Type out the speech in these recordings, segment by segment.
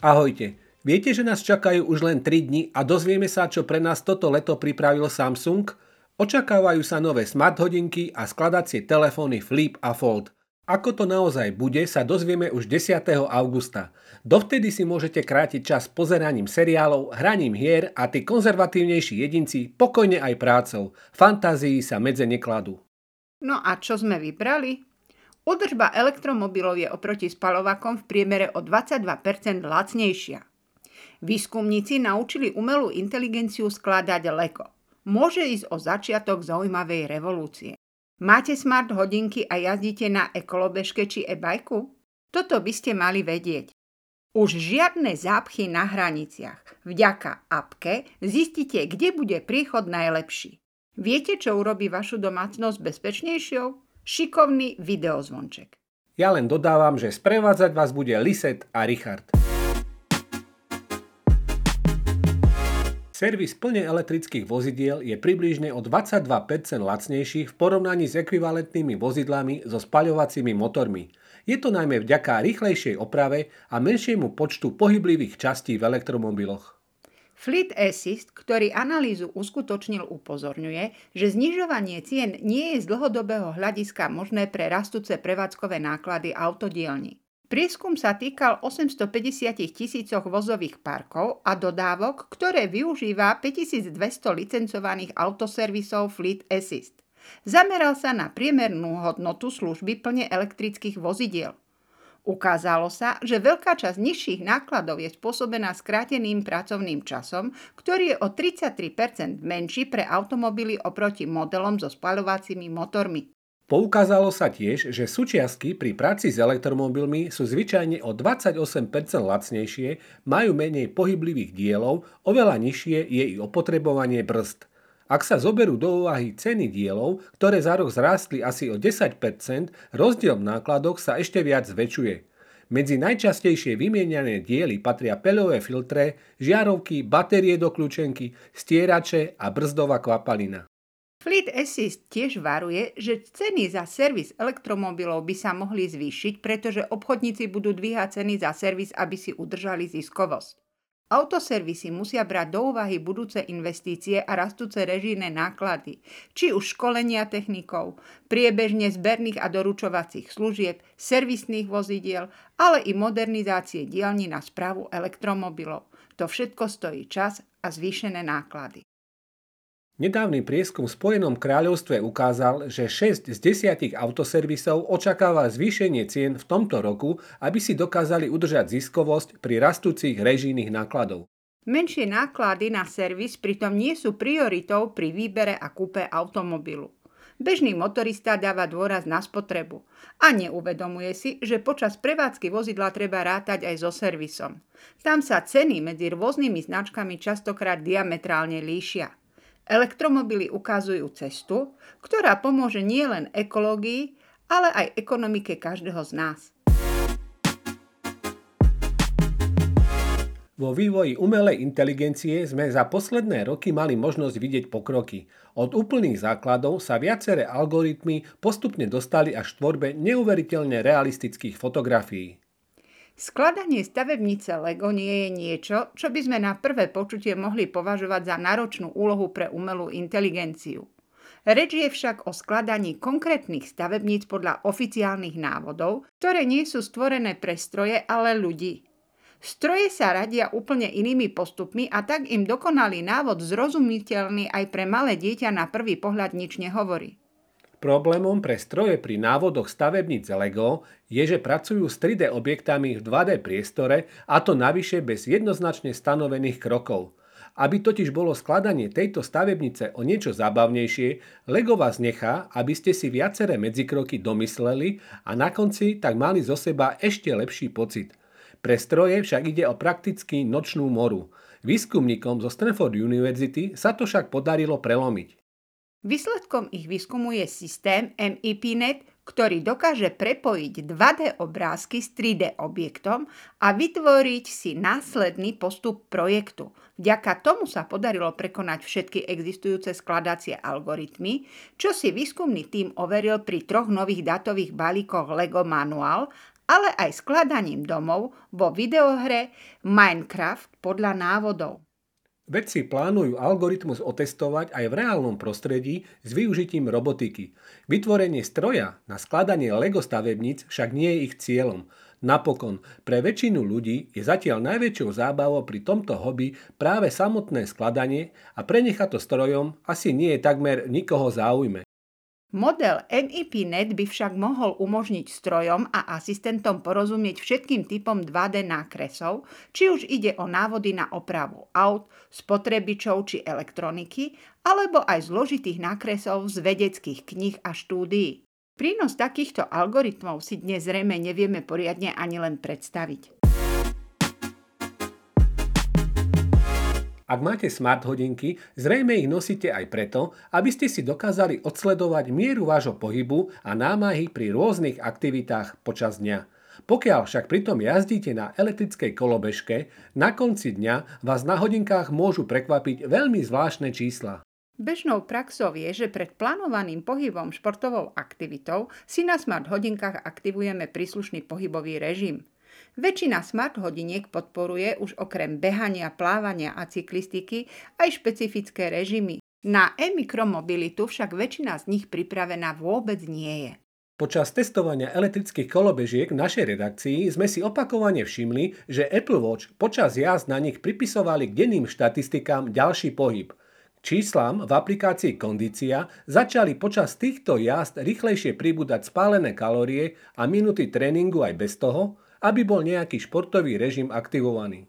Ahojte. Viete, že nás čakajú už len 3 dni a dozvieme sa, čo pre nás toto leto pripravil Samsung? Očakávajú sa nové smart hodinky a skladacie telefóny Flip a Fold. Ako to naozaj bude, sa dozvieme už 10. augusta. Dovtedy si môžete krátiť čas pozeraním seriálov, hraním hier a tí konzervatívnejší jedinci pokojne aj prácou. Fantázii sa medze nekladú. No a čo sme vybrali? Udržba elektromobilov je oproti spalovakom v priemere o 22% lacnejšia. Výskumníci naučili umelú inteligenciu skladať leko. Môže ísť o začiatok zaujímavej revolúcie. Máte smart hodinky a jazdíte na ekolobežke či e-bajku? Toto by ste mali vedieť. Už žiadne zápchy na hraniciach. Vďaka apke zistíte, kde bude príchod najlepší. Viete, čo urobí vašu domácnosť bezpečnejšou? Šikovný videozvonček. Ja len dodávam, že sprevádzať vás bude Liset a Richard. Servis plne elektrických vozidiel je približne o 22% lacnejší v porovnaní s ekvivalentnými vozidlami so spaľovacími motormi. Je to najmä vďaka rýchlejšej oprave a menšiemu počtu pohyblivých častí v elektromobiloch. Fleet Assist, ktorý analýzu uskutočnil, upozorňuje, že znižovanie cien nie je z dlhodobého hľadiska možné pre rastúce prevádzkové náklady autodielní. Prieskum sa týkal 850 tisícoch vozových parkov a dodávok, ktoré využíva 5200 licencovaných autoservisov Fleet Assist. Zameral sa na priemernú hodnotu služby plne elektrických vozidiel. Ukázalo sa, že veľká časť nižších nákladov je spôsobená skráteným pracovným časom, ktorý je o 33% menší pre automobily oproti modelom so spaľovacími motormi. Poukázalo sa tiež, že súčiastky pri práci s elektromobilmi sú zvyčajne o 28% lacnejšie, majú menej pohyblivých dielov, oveľa nižšie je i opotrebovanie brzd. Ak sa zoberú do úvahy ceny dielov, ktoré za rok zrástli asi o 10%, rozdiel v nákladoch sa ešte viac zväčšuje. Medzi najčastejšie vymieňané diely patria peľové filtre, žiarovky, batérie do kľúčenky, stierače a brzdová kvapalina. Fleet Assist tiež varuje, že ceny za servis elektromobilov by sa mohli zvýšiť, pretože obchodníci budú dvíhať ceny za servis, aby si udržali ziskovosť. Autoservisy musia brať do úvahy budúce investície a rastúce režijné náklady, či už školenia technikov, priebežne zberných a doručovacích služieb, servisných vozidiel, ale i modernizácie dielní na správu elektromobilov. To všetko stojí čas a zvýšené náklady. Nedávny prieskum v Spojenom kráľovstve ukázal, že 6 z 10 autoservisov očakáva zvýšenie cien v tomto roku, aby si dokázali udržať ziskovosť pri rastúcich režijných nákladov. Menšie náklady na servis pritom nie sú prioritou pri výbere a kúpe automobilu. Bežný motorista dáva dôraz na spotrebu a neuvedomuje si, že počas prevádzky vozidla treba rátať aj so servisom. Tam sa ceny medzi rôznymi značkami častokrát diametrálne líšia. Elektromobily ukazujú cestu, ktorá pomôže nielen ekológii, ale aj ekonomike každého z nás. Vo vývoji umelej inteligencie sme za posledné roky mali možnosť vidieť pokroky. Od úplných základov sa viaceré algoritmy postupne dostali až v tvorbe neuveriteľne realistických fotografií. Skladanie stavebnice Lego nie je niečo, čo by sme na prvé počutie mohli považovať za náročnú úlohu pre umelú inteligenciu. Reč je však o skladaní konkrétnych stavebníc podľa oficiálnych návodov, ktoré nie sú stvorené pre stroje, ale ľudí. Stroje sa radia úplne inými postupmi a tak im dokonalý návod zrozumiteľný aj pre malé dieťa na prvý pohľad nič nehovorí. Problémom pre stroje pri návodoch stavebníc LEGO je, že pracujú s 3D objektami v 2D priestore a to navyše bez jednoznačne stanovených krokov. Aby totiž bolo skladanie tejto stavebnice o niečo zábavnejšie, LEGO vás nechá, aby ste si viaceré medzikroky domysleli a na konci tak mali zo seba ešte lepší pocit. Pre stroje však ide o prakticky nočnú moru. Výskumníkom zo Stanford University sa to však podarilo prelomiť. Výsledkom ich výskumu je systém MIPNet, ktorý dokáže prepojiť 2D obrázky s 3D objektom a vytvoriť si následný postup projektu. Vďaka tomu sa podarilo prekonať všetky existujúce skladacie algoritmy, čo si výskumný tým overil pri troch nových datových balíkoch LEGO Manual ale aj skladaním domov vo videohre Minecraft podľa návodov. Vedci plánujú algoritmus otestovať aj v reálnom prostredí s využitím robotiky. Vytvorenie stroja na skladanie Lego stavebníc však nie je ich cieľom. Napokon, pre väčšinu ľudí je zatiaľ najväčšou zábavou pri tomto hobby práve samotné skladanie a prenechať to strojom asi nie je takmer nikoho záujme. Model MIP.NET by však mohol umožniť strojom a asistentom porozumieť všetkým typom 2D nákresov, či už ide o návody na opravu aut, spotrebičov či elektroniky, alebo aj zložitých nákresov z vedeckých kníh a štúdií. Prínos takýchto algoritmov si dnes zrejme nevieme poriadne ani len predstaviť. Ak máte smart hodinky, zrejme ich nosíte aj preto, aby ste si dokázali odsledovať mieru vášho pohybu a námahy pri rôznych aktivitách počas dňa. Pokiaľ však pritom jazdíte na elektrickej kolobežke, na konci dňa vás na hodinkách môžu prekvapiť veľmi zvláštne čísla. Bežnou praxou je, že pred plánovaným pohybom športovou aktivitou si na smart hodinkách aktivujeme príslušný pohybový režim. Väčšina smart hodiniek podporuje už okrem behania, plávania a cyklistiky aj špecifické režimy. Na e-mikromobilitu však väčšina z nich pripravená vôbec nie je. Počas testovania elektrických kolobežiek v našej redakcii sme si opakovane všimli, že Apple Watch počas jazd na nich pripisovali k denným štatistikám ďalší pohyb. Číslam v aplikácii Kondícia začali počas týchto jazd rýchlejšie pribúdať spálené kalórie a minúty tréningu aj bez toho, aby bol nejaký športový režim aktivovaný.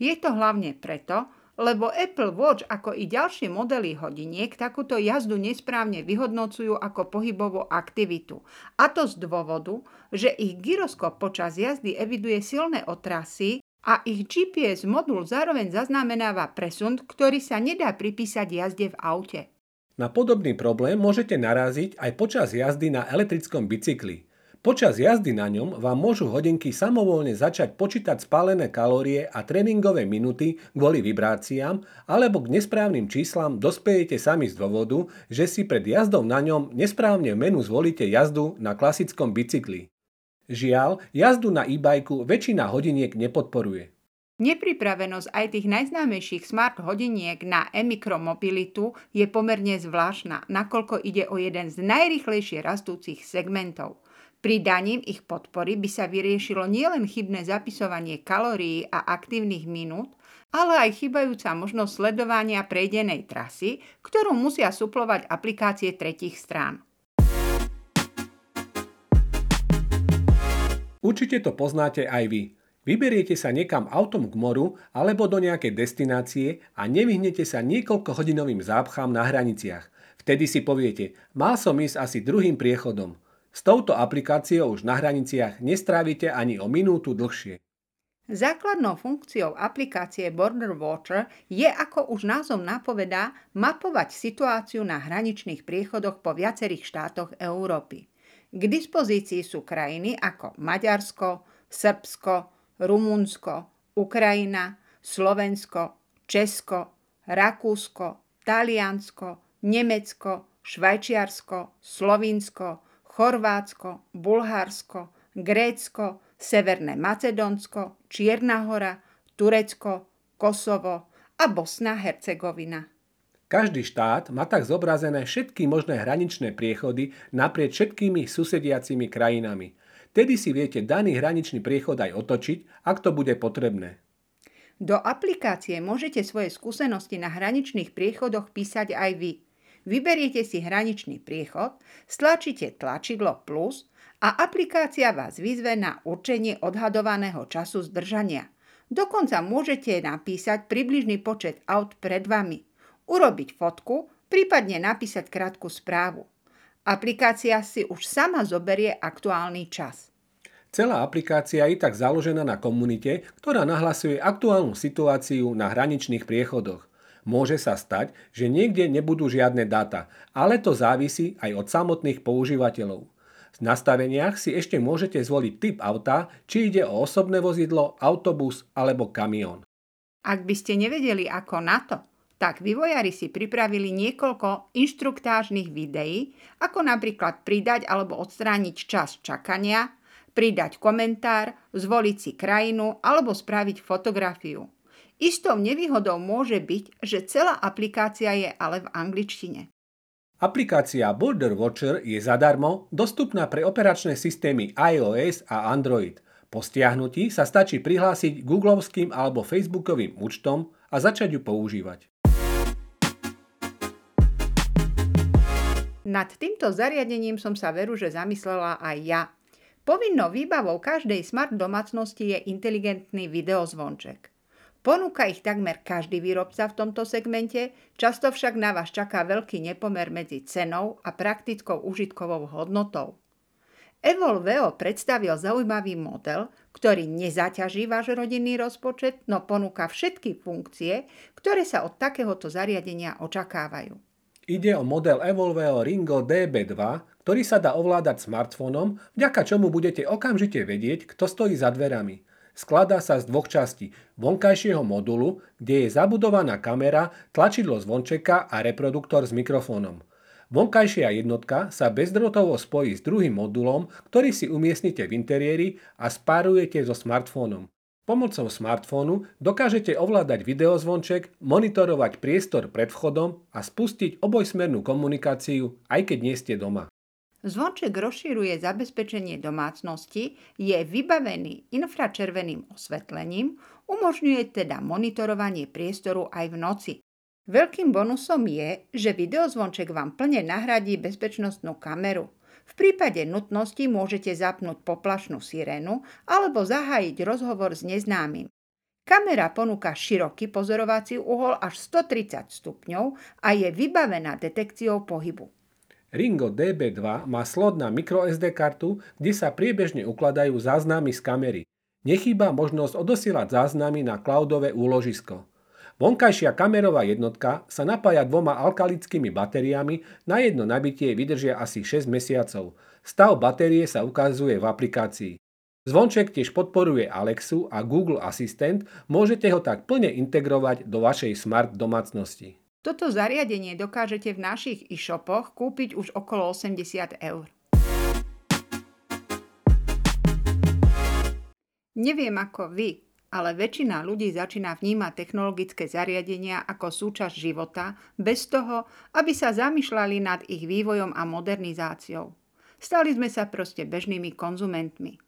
Je to hlavne preto, lebo Apple Watch ako i ďalšie modely hodiniek takúto jazdu nesprávne vyhodnocujú ako pohybovú aktivitu. A to z dôvodu, že ich gyroskop počas jazdy eviduje silné otrasy a ich GPS modul zároveň zaznamenáva presun, ktorý sa nedá pripísať jazde v aute. Na podobný problém môžete naráziť aj počas jazdy na elektrickom bicykli. Počas jazdy na ňom vám môžu hodinky samovolne začať počítať spálené kalórie a tréningové minuty kvôli vibráciám, alebo k nesprávnym číslam dospejete sami z dôvodu, že si pred jazdou na ňom nesprávne menu zvolíte jazdu na klasickom bicykli. Žiaľ, jazdu na e-bajku väčšina hodiniek nepodporuje. Nepripravenosť aj tých najznámejších smart hodiniek na e-mikromobilitu je pomerne zvláštna, nakoľko ide o jeden z najrychlejšie rastúcich segmentov – Pridaním ich podpory by sa vyriešilo nielen chybné zapisovanie kalórií a aktívnych minút, ale aj chybajúca možnosť sledovania prejdenej trasy, ktorú musia suplovať aplikácie tretich strán. Určite to poznáte aj vy. Vyberiete sa niekam autom k moru alebo do nejakej destinácie a nevyhnete sa niekoľkohodinovým zápchám na hraniciach. Vtedy si poviete, mal som ísť asi druhým priechodom – s touto aplikáciou už na hraniciach nestrávite ani o minútu dlhšie. Základnou funkciou aplikácie Border Watcher je, ako už názov napovedá, mapovať situáciu na hraničných priechodoch po viacerých štátoch Európy. K dispozícii sú krajiny ako Maďarsko, Srbsko, Rumunsko, Ukrajina, Slovensko, Česko, Rakúsko, Taliansko, Nemecko, Švajčiarsko, Slovinsko, Chorvátsko, Bulharsko, Grécko, Severné Macedónsko, Čierna hora, Turecko, Kosovo a Bosna Hercegovina. Každý štát má tak zobrazené všetky možné hraničné priechody naprieč všetkými susediacimi krajinami. Tedy si viete daný hraničný priechod aj otočiť, ak to bude potrebné. Do aplikácie môžete svoje skúsenosti na hraničných priechodoch písať aj vy – Vyberiete si hraničný priechod, stlačíte tlačidlo plus a aplikácia vás vyzve na určenie odhadovaného času zdržania. Dokonca môžete napísať približný počet aut pred vami, urobiť fotku, prípadne napísať krátku správu. Aplikácia si už sama zoberie aktuálny čas. Celá aplikácia je tak založená na komunite, ktorá nahlasuje aktuálnu situáciu na hraničných priechodoch. Môže sa stať, že niekde nebudú žiadne dáta, ale to závisí aj od samotných používateľov. V nastaveniach si ešte môžete zvoliť typ auta, či ide o osobné vozidlo, autobus alebo kamión. Ak by ste nevedeli ako na to, tak vývojári si pripravili niekoľko inštruktážnych videí, ako napríklad pridať alebo odstrániť čas čakania, pridať komentár, zvoliť si krajinu alebo spraviť fotografiu. Istou nevýhodou môže byť, že celá aplikácia je ale v angličtine. Aplikácia Border Watcher je zadarmo dostupná pre operačné systémy iOS a Android. Po stiahnutí sa stačí prihlásiť googlovským alebo facebookovým účtom a začať ju používať. Nad týmto zariadením som sa veru, že zamyslela aj ja. Povinnou výbavou každej smart domácnosti je inteligentný videozvonček. Ponúka ich takmer každý výrobca v tomto segmente, často však na vás čaká veľký nepomer medzi cenou a praktickou užitkovou hodnotou. Evolveo predstavil zaujímavý model, ktorý nezaťaží váš rodinný rozpočet, no ponúka všetky funkcie, ktoré sa od takéhoto zariadenia očakávajú. Ide o model Evolveo Ringo DB2, ktorý sa dá ovládať smartfónom, vďaka čomu budete okamžite vedieť, kto stojí za dverami. Skladá sa z dvoch častí. Vonkajšieho modulu, kde je zabudovaná kamera, tlačidlo zvončeka a reproduktor s mikrofónom. Vonkajšia jednotka sa bezdrotovo spojí s druhým modulom, ktorý si umiestnite v interiéri a spárujete so smartfónom. Pomocou smartfónu dokážete ovládať videozvonček, monitorovať priestor pred vchodom a spustiť obojsmernú komunikáciu, aj keď nie ste doma. Zvonček rozširuje zabezpečenie domácnosti, je vybavený infračerveným osvetlením, umožňuje teda monitorovanie priestoru aj v noci. Veľkým bonusom je, že videozvonček vám plne nahradí bezpečnostnú kameru – v prípade nutnosti môžete zapnúť poplašnú sirénu alebo zahájiť rozhovor s neznámym. Kamera ponúka široký pozorovací uhol až 130 stupňov a je vybavená detekciou pohybu. Ringo DB2 má slot na microSD kartu, kde sa priebežne ukladajú záznamy z kamery. Nechýba možnosť odosielať záznamy na cloudové úložisko. Vonkajšia kamerová jednotka sa napája dvoma alkalickými batériami, na jedno nabitie vydržia asi 6 mesiacov. Stav batérie sa ukazuje v aplikácii. Zvonček tiež podporuje Alexu a Google Assistant, môžete ho tak plne integrovať do vašej smart domácnosti. Toto zariadenie dokážete v našich e-shopoch kúpiť už okolo 80 eur. Neviem ako vy, ale väčšina ľudí začína vnímať technologické zariadenia ako súčasť života, bez toho, aby sa zamýšľali nad ich vývojom a modernizáciou. Stali sme sa proste bežnými konzumentmi.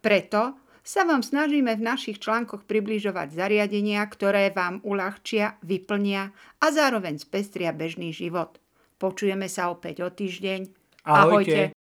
Preto sa vám snažíme v našich článkoch približovať zariadenia, ktoré vám uľahčia, vyplnia a zároveň spestria bežný život. Počujeme sa opäť o týždeň. Ahojte. Ahojte.